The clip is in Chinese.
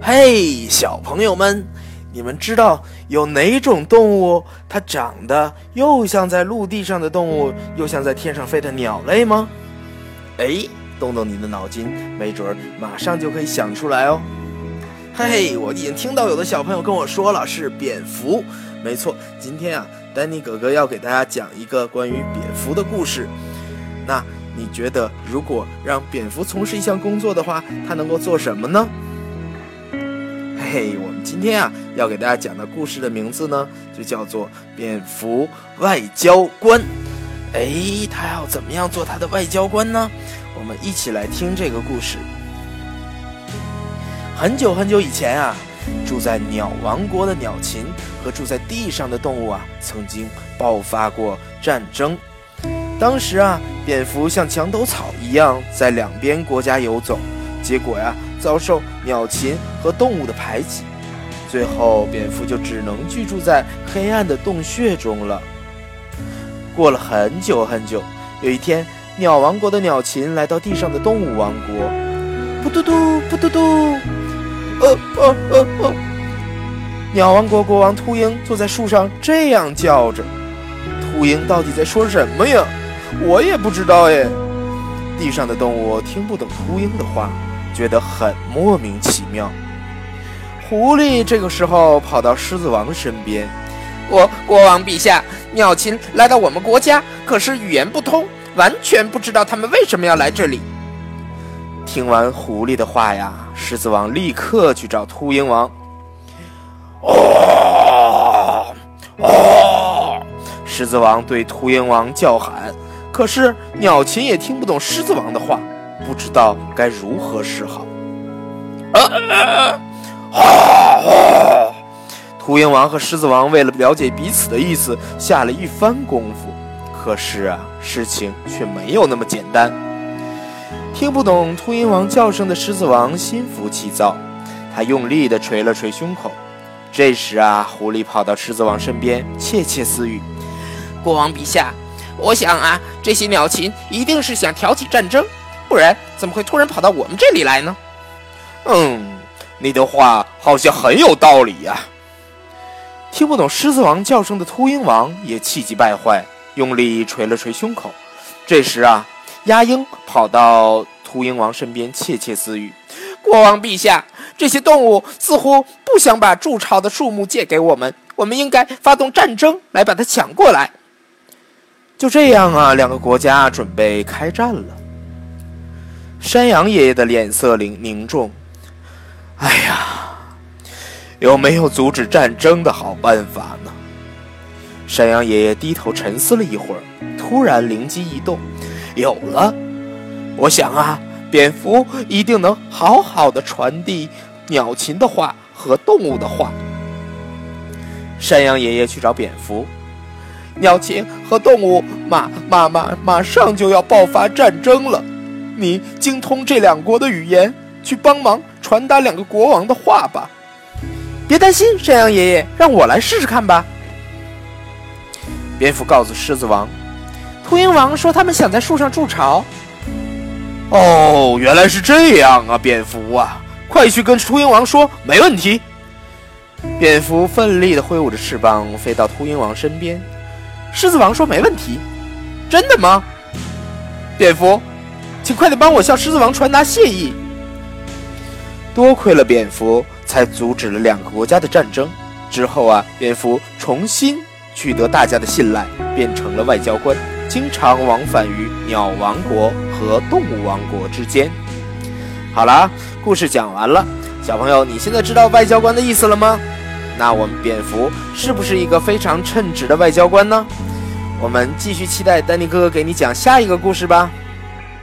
嘿，小朋友们，你们知道有哪种动物它长得又像在陆地上的动物，又像在天上飞的鸟类吗？哎，动动你的脑筋，没准儿马上就可以想出来哦。嘿，我已经听到有的小朋友跟我说了，是蝙蝠。没错，今天啊，丹尼哥哥要给大家讲一个关于蝙蝠的故事。那你觉得，如果让蝙蝠从事一项工作的话，它能够做什么呢？嘿，我们今天啊要给大家讲的故事的名字呢，就叫做《蝙蝠外交官》。哎，他要怎么样做他的外交官呢？我们一起来听这个故事。很久很久以前啊，住在鸟王国的鸟禽和住在地上的动物啊，曾经爆发过战争。当时啊，蝙蝠像墙头草一样在两边国家游走，结果呀，遭受鸟禽和动物的排挤，最后蝙蝠就只能居住在黑暗的洞穴中了。过了很久很久，有一天，鸟王国的鸟禽来到地上的动物王国，噗嘟嘟，噗嘟嘟，呃呃呃呃，鸟王国国王秃鹰坐在树上这样叫着：“秃鹰到底在说什么呀？”我也不知道耶。地上的动物听不懂秃鹰的话，觉得很莫名其妙。狐狸这个时候跑到狮子王身边：“国国王陛下，鸟禽来到我们国家，可是语言不通，完全不知道他们为什么要来这里。”听完狐狸的话呀，狮子王立刻去找秃鹰王。哦哦！狮子王对秃鹰王叫喊。可是鸟禽也听不懂狮子王的话，不知道该如何是好。啊！秃鹰王和狮子王为了了解彼此的意思，下了一番功夫。可是啊，事情却没有那么简单。听不懂秃鹰王叫声的狮子王心浮气躁，他用力地捶了捶胸口。这时啊，狐狸跑到狮子王身边，窃窃私语：“国王陛下。”我想啊，这些鸟禽一定是想挑起战争，不然怎么会突然跑到我们这里来呢？嗯，你的话好像很有道理呀。听不懂狮子王叫声的秃鹰王也气急败坏，用力捶了捶胸口。这时啊，鸦鹰跑到秃鹰王身边，窃窃私语：“国王陛下，这些动物似乎不想把筑巢的树木借给我们，我们应该发动战争来把它抢过来。”就这样啊，两个国家准备开战了。山羊爷爷的脸色凝凝重。哎呀，有没有阻止战争的好办法呢？山羊爷爷低头沉思了一会儿，突然灵机一动，有了！我想啊，蝙蝠一定能好好的传递鸟禽的话和动物的话。山羊爷爷去找蝙蝠。鸟禽和动物马马马马上就要爆发战争了，你精通这两国的语言，去帮忙传达两个国王的话吧。别担心，山羊爷爷，让我来试试看吧。蝙蝠告诉狮子王，秃鹰王说他们想在树上筑巢。哦，原来是这样啊，蝙蝠啊，快去跟秃鹰王说，没问题。蝙蝠奋力地挥舞着翅膀，飞到秃鹰王身边。狮子王说：“没问题，真的吗？”蝙蝠，请快点帮我向狮子王传达谢意。多亏了蝙蝠，才阻止了两个国家的战争。之后啊，蝙蝠重新取得大家的信赖，变成了外交官，经常往返于鸟王国和动物王国之间。好了，故事讲完了，小朋友，你现在知道外交官的意思了吗？那我们蝙蝠是不是一个非常称职的外交官呢？我们继续期待丹尼哥哥给你讲下一个故事吧。